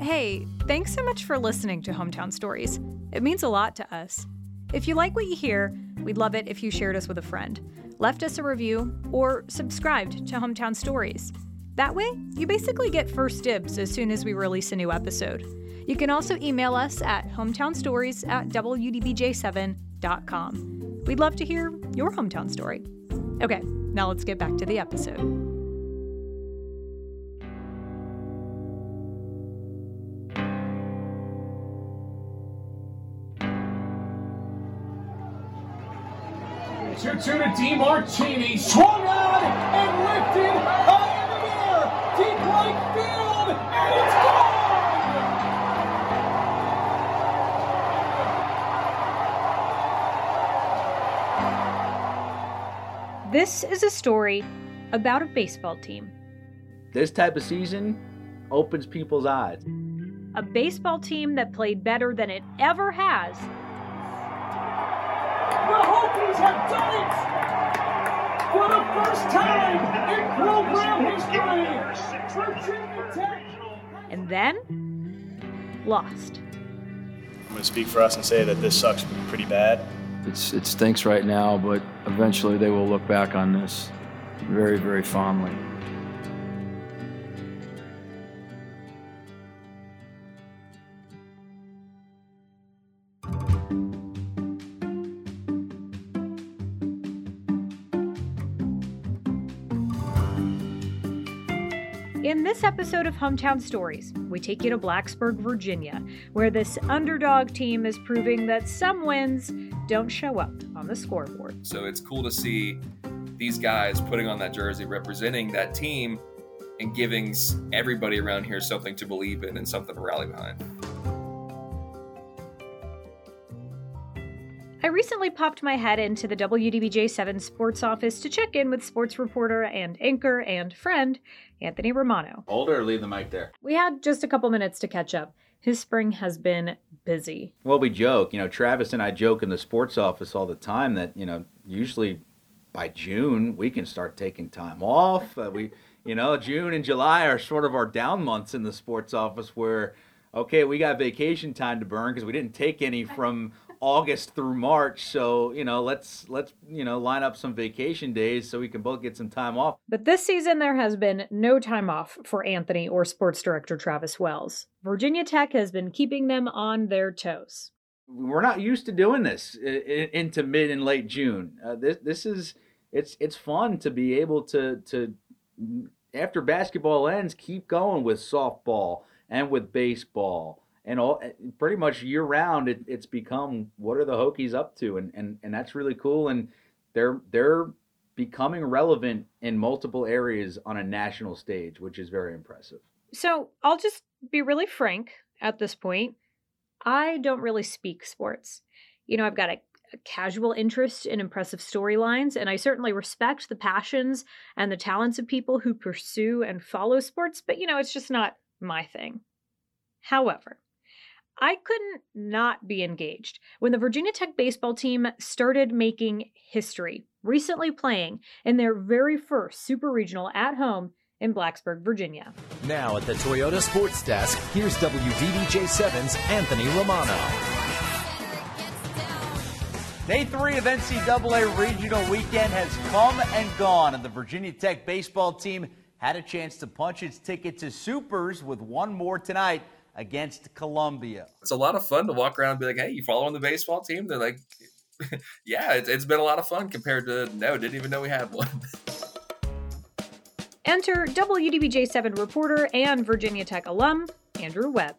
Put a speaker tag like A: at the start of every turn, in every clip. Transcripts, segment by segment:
A: Hey, thanks so much for listening to Hometown Stories. It means a lot to us. If you like what you hear, we'd love it if you shared us with a friend, left us a review, or subscribed to Hometown Stories. That way, you basically get first dibs as soon as we release a new episode. You can also email us at hometownstories at wdbj7.com. We'd love to hear your hometown story. Okay, now let's get back to the episode.
B: Two two to DeMartini, swung on and lifted high in the air, deep right field, and it's
A: This is a story about a baseball team.
C: This type of season opens people's eyes.
A: A baseball team that played better than it ever has
B: the Hokies have done it! For the first time in program history, Virginia Tech.
A: And then, lost.
D: I'm going to speak for us and say that this sucks pretty bad.
E: It's, it stinks right now, but eventually they will look back on this very, very fondly.
A: In this episode of Hometown Stories, we take you to Blacksburg, Virginia, where this underdog team is proving that some wins don't show up on the scoreboard.
F: So it's cool to see these guys putting on that jersey, representing that team, and giving everybody around here something to believe in and something to rally behind.
A: I recently popped my head into the WDBJ7 sports office to check in with sports reporter and anchor and friend Anthony Romano.
G: Hold or leave the mic there.
A: We had just a couple minutes to catch up. His spring has been busy.
G: Well, we joke, you know, Travis and I joke in the sports office all the time that, you know, usually by June we can start taking time off. Uh, we, you know, June and July are sort of our down months in the sports office where okay, we got vacation time to burn because we didn't take any from August through March. So, you know, let's let's, you know, line up some vacation days so we can both get some time off.
A: But this season there has been no time off for Anthony or sports director Travis Wells. Virginia Tech has been keeping them on their toes.
G: We're not used to doing this into mid and late June. Uh, this this is it's it's fun to be able to to after basketball ends keep going with softball and with baseball and all eh, pretty much year round it, it's become what are the Hokies up to and, and and that's really cool and they're they're becoming relevant in multiple areas on a national stage which is very impressive.
A: So, I'll just be really frank at this point. I don't really speak sports. You know, I've got a, a casual interest in impressive storylines and I certainly respect the passions and the talents of people who pursue and follow sports, but you know, it's just not my thing. However, I couldn't not be engaged when the Virginia Tech baseball team started making history, recently playing in their very first super regional at home in Blacksburg, Virginia.
H: Now at the Toyota Sports Desk, here's WDBJ7's Anthony Romano.
I: Day three of NCAA Regional Weekend has come and gone, and the Virginia Tech baseball team had a chance to punch its ticket to Supers with one more tonight against Columbia.
F: It's a lot of fun to walk around and be like, hey, you following the baseball team? They're like, yeah, it's, it's been a lot of fun compared to no, didn't even know we had one.
A: Enter WDBJ7 reporter and Virginia Tech alum, Andrew Webb.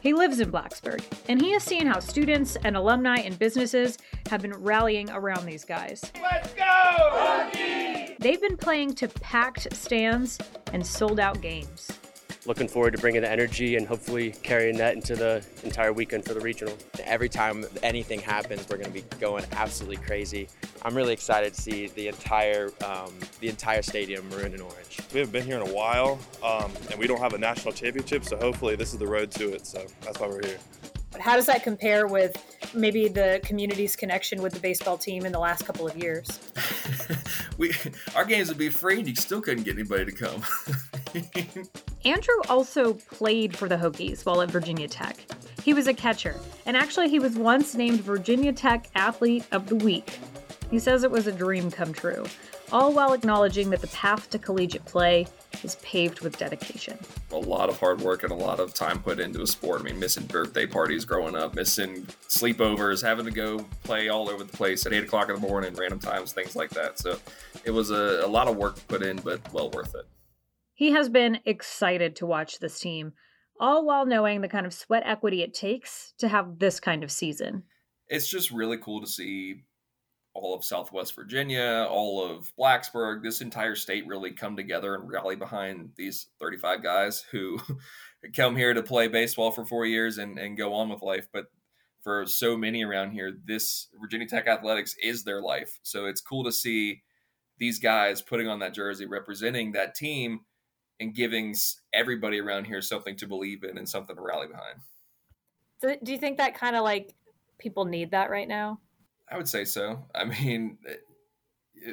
A: He lives in Blacksburg, and he has seen how students and alumni and businesses have been rallying around these guys.
B: Let's go! Hokies!
A: They've been playing to packed stands and sold out games.
J: Looking forward to bringing the energy and hopefully carrying that into the entire weekend for the regional.
K: Every time anything happens, we're going to be going absolutely crazy. I'm really excited to see the entire um, the entire stadium maroon and orange.
L: We haven't been here in a while, um, and we don't have a national championship, so hopefully this is the road to it. So that's why we're here.
A: How does that compare with maybe the community's connection with the baseball team in the last couple of years?
F: we our games would be free, and you still couldn't get anybody to come.
A: Andrew also played for the Hokies while at Virginia Tech. He was a catcher, and actually, he was once named Virginia Tech Athlete of the Week. He says it was a dream come true, all while acknowledging that the path to collegiate play is paved with dedication.
F: A lot of hard work and a lot of time put into a sport. I mean, missing birthday parties growing up, missing sleepovers, having to go play all over the place at 8 o'clock in the morning, random times, things like that. So it was a, a lot of work put in, but well worth it.
A: He has been excited to watch this team, all while knowing the kind of sweat equity it takes to have this kind of season.
F: It's just really cool to see all of Southwest Virginia, all of Blacksburg, this entire state really come together and rally behind these 35 guys who come here to play baseball for four years and, and go on with life. But for so many around here, this Virginia Tech athletics is their life. So it's cool to see these guys putting on that jersey, representing that team, and giving everybody around here something to believe in and something to rally behind.
A: So do you think that kind of like people need that right now?
F: I would say so. I mean, eh,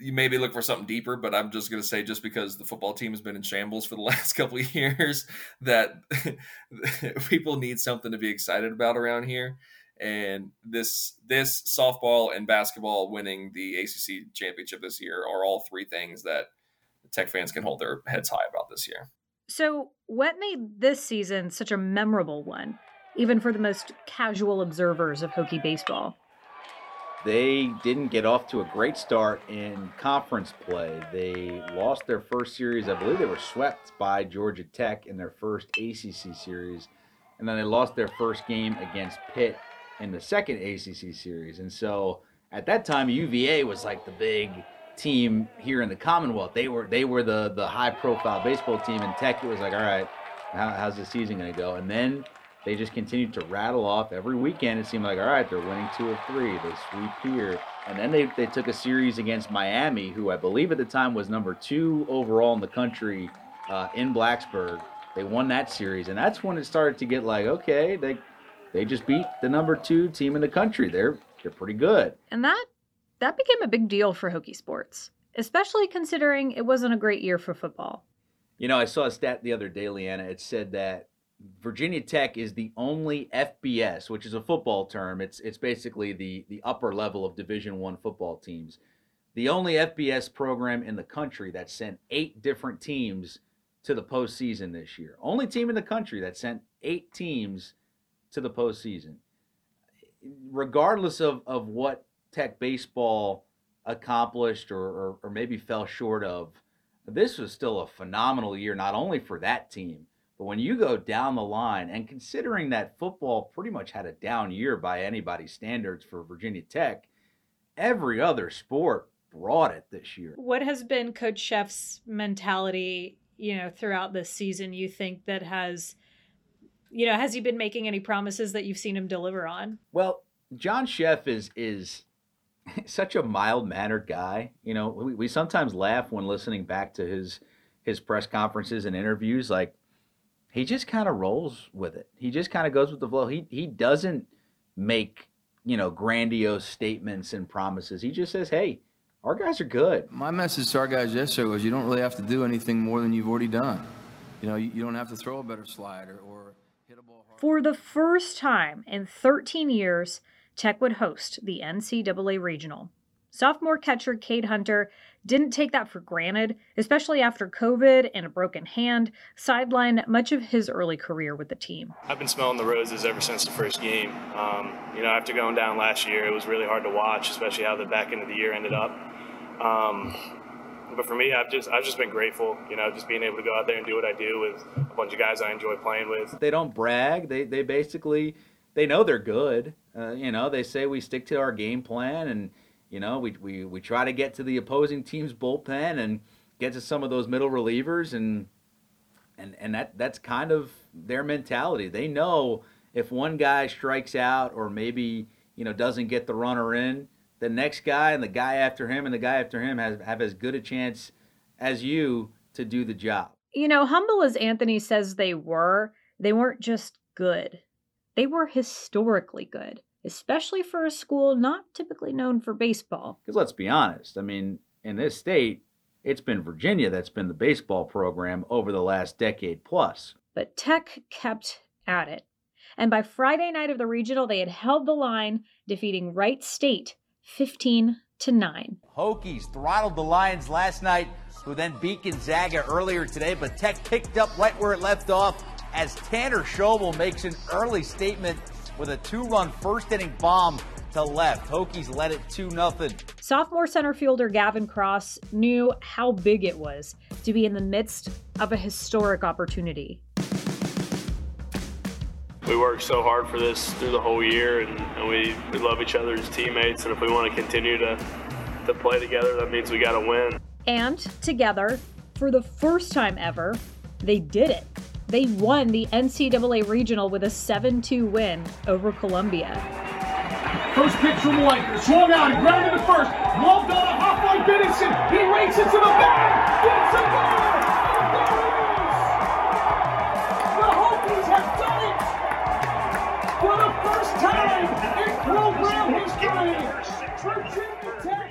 F: you maybe look for something deeper, but I'm just going to say just because the football team has been in shambles for the last couple of years, that people need something to be excited about around here. And this this softball and basketball winning the ACC championship this year are all three things that Tech fans can hold their heads high about this year.
A: So, what made this season such a memorable one, even for the most casual observers of Hokie baseball?
G: They didn't get off to a great start in conference play. They lost their first series. I believe they were swept by Georgia Tech in their first ACC series. And then they lost their first game against Pitt in the second ACC series. And so at that time, UVA was like the big team here in the Commonwealth. They were they were the the high profile baseball team. And Tech it was like, all right, how, how's the season going to go? And then they just continued to rattle off every weekend. It seemed like, all right, they're winning two or three. They sweep here. And then they, they took a series against Miami, who I believe at the time was number two overall in the country uh, in Blacksburg. They won that series. And that's when it started to get like, okay, they they just beat the number two team in the country. They're they're pretty good.
A: And that that became a big deal for Hokie sports, especially considering it wasn't a great year for football.
G: You know, I saw a stat the other day, Leanna. It said that Virginia Tech is the only FBS, which is a football term. It's it's basically the the upper level of Division One football teams. The only FBS program in the country that sent eight different teams to the postseason this year. Only team in the country that sent eight teams to the postseason. Regardless of, of what Tech baseball accomplished or, or, or maybe fell short of, this was still a phenomenal year, not only for that team, but when you go down the line, and considering that football pretty much had a down year by anybody's standards for Virginia Tech, every other sport brought it this year.
A: What has been Coach Szefc's mentality, you know, throughout this season? You think that has, you know, has he been making any promises that you've seen him deliver on?
G: Well, John Szefc is is such a mild mannered guy. You know, we, we sometimes laugh when listening back to his his press conferences and interviews, like he just kind of rolls with it. He just kind of goes with the flow. He he doesn't make you know grandiose statements and promises. He just says, "Hey, our guys are good."
E: My message to our guys yesterday was, you don't really have to do anything more than you've already done. You know, you, you don't have to throw a better slider or hit a ball hard.
A: For the first time in 13 years, Tech would host the NCAA Regional. Sophomore catcher Cade Hunter didn't take that for granted, especially after COVID and a broken hand sidelined much of his early career with the team.
D: I've been smelling the roses ever since the first game. Um, you know, after going down last year, it was really hard to watch, especially how the back end of the year ended up. Um, but for me, I've just I've just been grateful, you know, just being able to go out there and do what I do with a bunch of guys I enjoy playing with.
G: They don't brag. They they basically they know they're good. Uh, you know, they say we stick to our game plan and you know we, we we try to get to the opposing team's bullpen and get to some of those middle relievers and and and that that's kind of their mentality. They know if one guy strikes out or maybe you know doesn't get the runner in, the next guy and the guy after him and the guy after him has have as good a chance as you to do the job.
A: You know, humble as Anthony says they were, they weren't just good. They were historically good, especially for a school not typically known for baseball.
G: Because let's be honest, I mean, in this state, it's been Virginia that's been the baseball program over the last decade plus.
A: But Tech kept at it. And by Friday night of the regional, they had held the line, defeating Wright State 15 to 9.
I: Hokies throttled the Lions last night, who then beat Gonzaga earlier today, but Tech picked up right where it left off as Tanner Schobel makes an early statement with a two-run first inning bomb to left. Hokies led it 2 0.
A: Sophomore center fielder Gavin Cross knew how big it was to be in the midst of a historic opportunity.
D: We worked so hard for this through the whole year, and, and we, we love each other as teammates. And if we want to continue to, to play together, that means we got to win.
A: And together, for the first time ever, they did it. They won the NCAA Regional with a 7 2 win over Columbia.
B: First pitch from White. Swung out and grounded to first. Loved on a hop by Biddison. He races to the bag. Gets a ball. There. The Hokies have done it. For the first time in program history. Virginia Tech.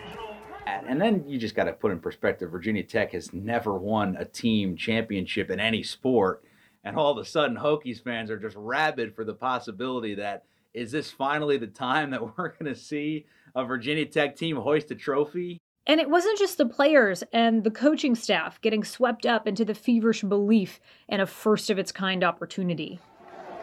G: And then you just got to put in perspective Virginia Tech has never won a team championship in any sport. And all of a sudden, Hokies fans are just rabid for the possibility that is this finally the time that we're going to see a Virginia Tech team hoist a trophy?
A: And it wasn't just the players and the coaching staff getting swept up into the feverish belief in a first of its kind opportunity.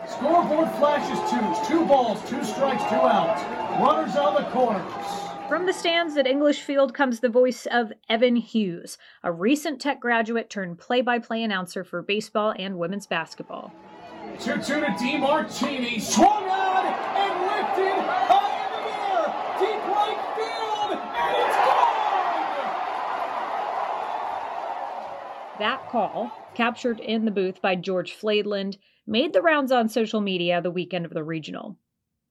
B: Scoreboard flashes twos, two balls, two strikes, two outs. Runners on the corners.
A: From the stands at English Field comes the voice of Evan Hughes, a recent Tech graduate turned play by play announcer for baseball and women's basketball.
B: 2 2 to DeMartini. Swung on and lifted high in the air. Deep right field. And it's gone.
A: That call, captured in the booth by George Fladeland, made the rounds on social media the weekend of the regional.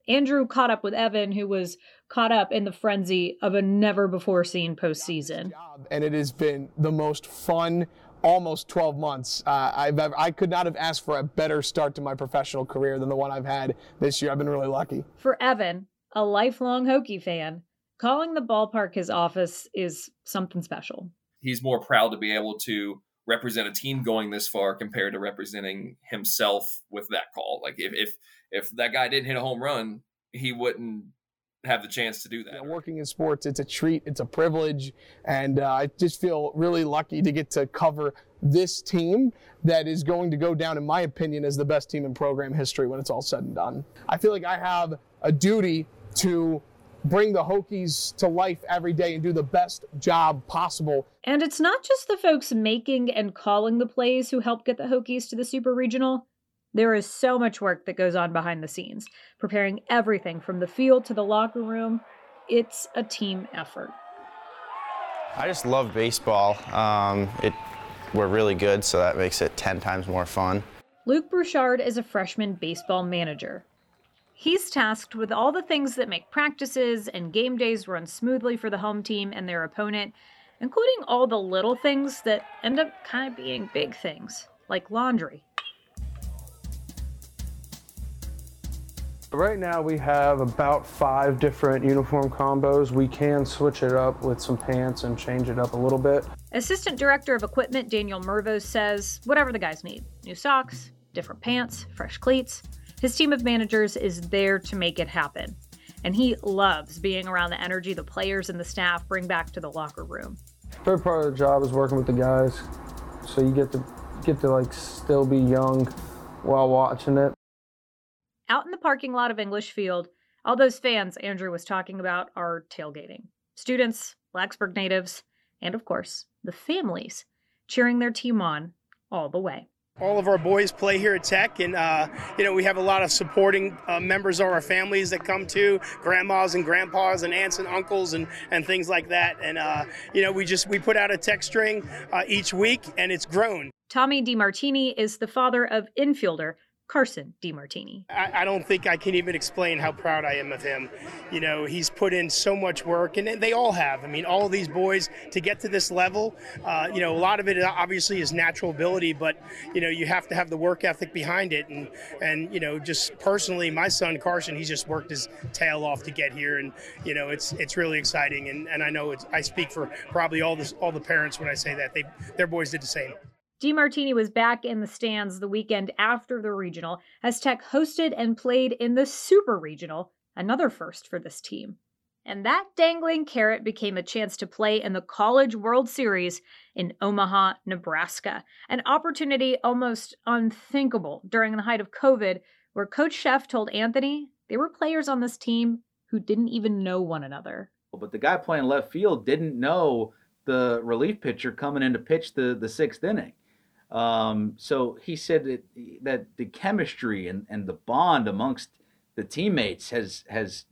A: Andrew caught up with Evan, who was caught up in the frenzy of a never before seen postseason.
M: And it has been the most fun almost 12 months. Uh, I've, ever, I could not have asked for a better start to my professional career than the one I've had this year. I've been really lucky.
A: For Evan, a lifelong Hokie fan, calling the ballpark his office is something special.
F: He's more proud to be able to represent a team going this far compared to representing himself with that call. Like if if if that guy didn't hit a home run, he wouldn't have the chance to do that.
M: Yeah, working in sports, it's a treat, it's a privilege, and uh, I just feel really lucky to get to cover this team that is going to go down, in my opinion, as the best team in program history when it's all said and done. I feel like I have a duty to bring the Hokies to life every day and do the best job possible.
A: And it's not just the folks making and calling the plays who help get the Hokies to the Super Regional. There is so much work that goes on behind the scenes, preparing everything from the field to the locker room. It's a team effort.
N: I just love baseball. Um, it, we're really good, so that makes it 10 times more fun.
A: Luke Bouchard is a freshman baseball manager. He's tasked with all the things that make practices and game days run smoothly for the home team and their opponent, including all the little things that end up kind of being big things, like laundry.
O: Right now we have about five different uniform combos. We can switch it up with some pants and change it up a little bit.
A: Assistant Director of Equipment Daniel Mervos says whatever the guys need new socks, different pants, fresh cleats. His team of managers is there to make it happen. And he loves being around the energy the players and the staff bring back to the locker room.
O: Third part of the job is working with the guys. So you get to get to like still be young while watching it.
A: Out in the parking lot of English Field, all those fans Andrew was talking about are tailgating. Students, Blacksburg natives, and of course, the families cheering their team on all the way.
P: All of our boys play here at Tech, and uh, you know we have a lot of supporting uh, members of our families that come to grandmas and grandpas and aunts and uncles and, and things like that. And uh, you know we just we put out a Tech string uh, each week, and it's grown.
A: Tommy DeMartini is the father of infielder Carson DeMartini.
P: I, I, don't think I can even explain how proud I am of him. You know, he's put in so much work, and they all have. I mean, all these boys to get to this level, uh, you know, a lot of it obviously is natural ability, but you know, you have to have the work ethic behind it. And and you know, just personally, my son Carson, he's just worked his tail off to get here, and you know, it's it's really exciting. And, and I know it's I speak for probably all this all the parents when I say that they their boys did the same.
A: DeMartini was back in the stands the weekend after the regional as Tech hosted and played in the Super Regional, another first for this team. And that dangling carrot became a chance to play in the College World Series in Omaha, Nebraska, an opportunity almost unthinkable during the height of COVID, where Coach Szefc told Anthony there were players on this team who didn't even know one another.
G: But the guy playing left field didn't know the relief pitcher coming in to pitch the, the sixth inning. Um, so he said that, that the chemistry and, and the bond amongst the teammates has has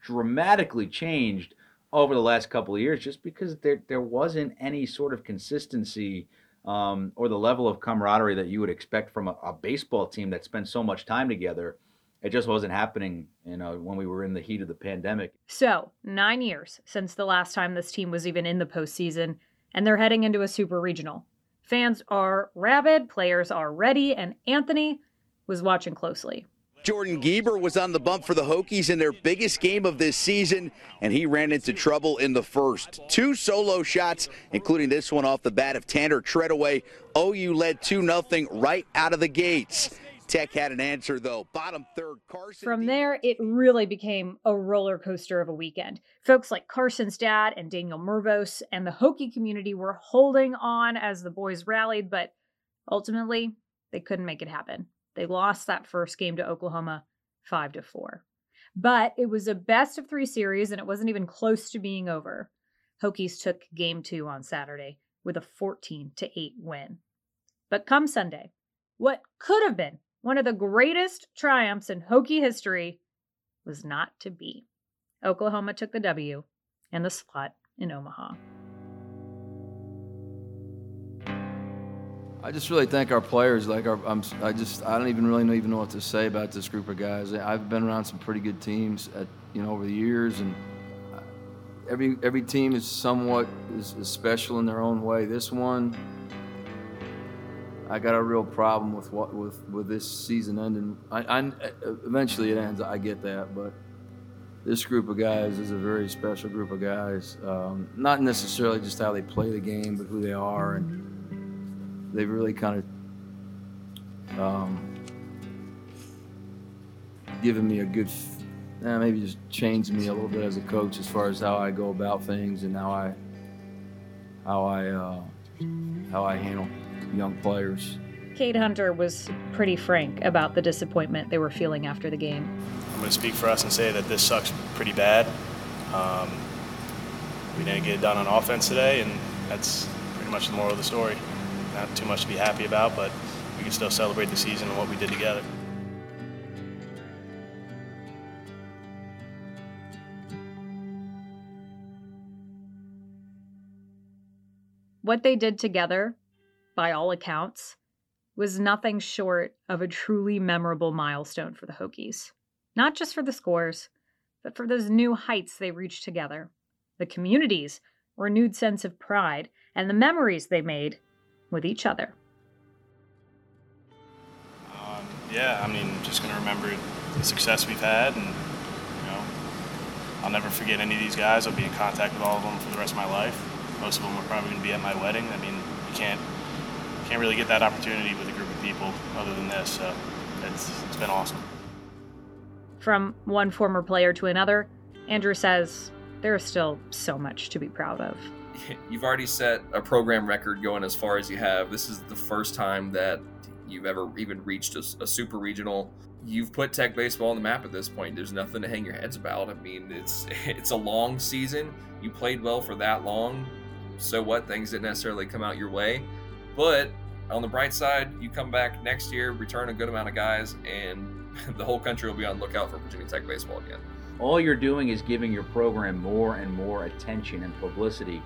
G: dramatically changed over the last couple of years just because there there wasn't any sort of consistency um, or the level of camaraderie that you would expect from a, a, baseball team that spends so much time together. It just wasn't happening, you know, when we were in the heat of the pandemic.
A: So nine years since the last time this team was even in the postseason, and they're heading into a super regional. Fans are rabid, players are ready, and Anthony was watching closely.
Q: Jordan Geber was on the bump for the Hokies in their biggest game of this season, and he ran into trouble in the first. Two solo shots, including this one off the bat of Tanner Tredaway. OU led 2 0 right out of the gates. Tech had an answer, though. Bottom third, Carson.
A: From there, it really became a roller coaster of a weekend. Folks like Carson's dad and Daniel Mervos and the Hokie community were holding on as the boys rallied, but ultimately, they couldn't make it happen. They lost that first game to Oklahoma 5 to 4. But it was a best of 3 series and it wasn't even close to being over. Hokies took game 2 on Saturday with a 14 to 8 win. But come Sunday, what could have been one of the greatest triumphs in Hokie history was not to be. Oklahoma took the W and the slot in Omaha.
E: I just really thank our players. Like our, I'm, I just, I don't even really know, even know what to say about this group of guys. I've been around some pretty good teams, at, you know, over the years, and uh, every every team is somewhat is, is special in their own way. This one, I got a real problem with what with with this season ending. I, I eventually it ends. I get that, but this group of guys is a very special group of guys. Um, not necessarily just how they play the game, but who they are, and they've really kind of um, given me a good, eh, maybe just changed me a little bit as a coach as far as how I go about things and how I how I uh, how I handle young players.
A: Cade Hunter was pretty frank about the disappointment they were feeling after the game.
R: I'm going to speak for us and say that this sucks pretty bad. Um, we didn't get it done on offense today, and that's pretty much the moral of the story. Not too much to be happy about, but we can still celebrate the season and what we did together.
A: What they did together by all accounts, was nothing short of a truly memorable milestone for the Hokies. Not just for the scores, but for those new heights they reached together, the community's renewed sense of pride, and the memories they made with each other.
R: Um, yeah, I mean, just going to remember the success we've had, and, you know, I'll never forget any of these guys. I'll be in contact with all of them for the rest of my life. Most of them are probably going to be at my wedding. I mean, you can't can't really get that opportunity with a group of people other than this. So it's, it's been awesome.
A: From one former player to another, Andrew says there is still so much to be proud of.
F: You've already set a program record going as far as you have. This is the first time that you've ever even reached a, a super regional. You've put Tech baseball on the map at this point. There's nothing to hang your heads about. I mean, it's it's a long season. You played well for that long so what? Things didn't necessarily come out your way. But on the bright side, you come back next year, return a good amount of guys, and the whole country will be on lookout for Virginia Tech baseball again.
G: All you're doing is giving your program more and more attention and publicity.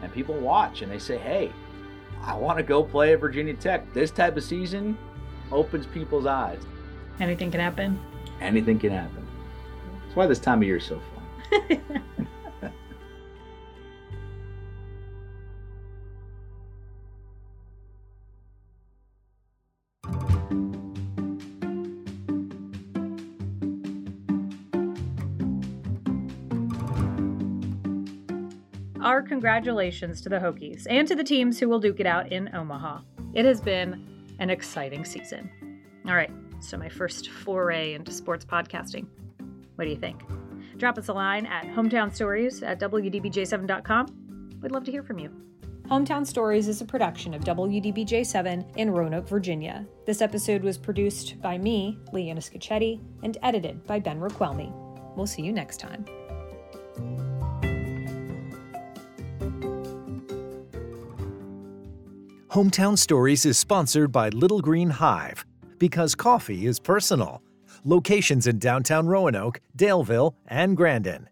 G: And people watch and they say, hey, I want to go play at Virginia Tech. This type of season opens people's eyes.
A: Anything can happen.
G: Anything can happen. That's why this time of year is so fun.
A: congratulations to the Hokies and to the teams who will duke it out in Omaha. It has been an exciting season. All right, so my first foray into sports podcasting. What do you think? Drop us a line at hometown stories at WDBJ7.com. We'd love to hear from you. Hometown Stories is a production of WDBJ7 in Roanoke, Virginia. This episode was produced by me, Leanna Scacchetti, and edited by Ben Raquelmi. We'll see you next time.
H: Hometown Stories is sponsored by Little Green Hive because coffee is personal. Locations in downtown Roanoke, Daleville, and Grandin.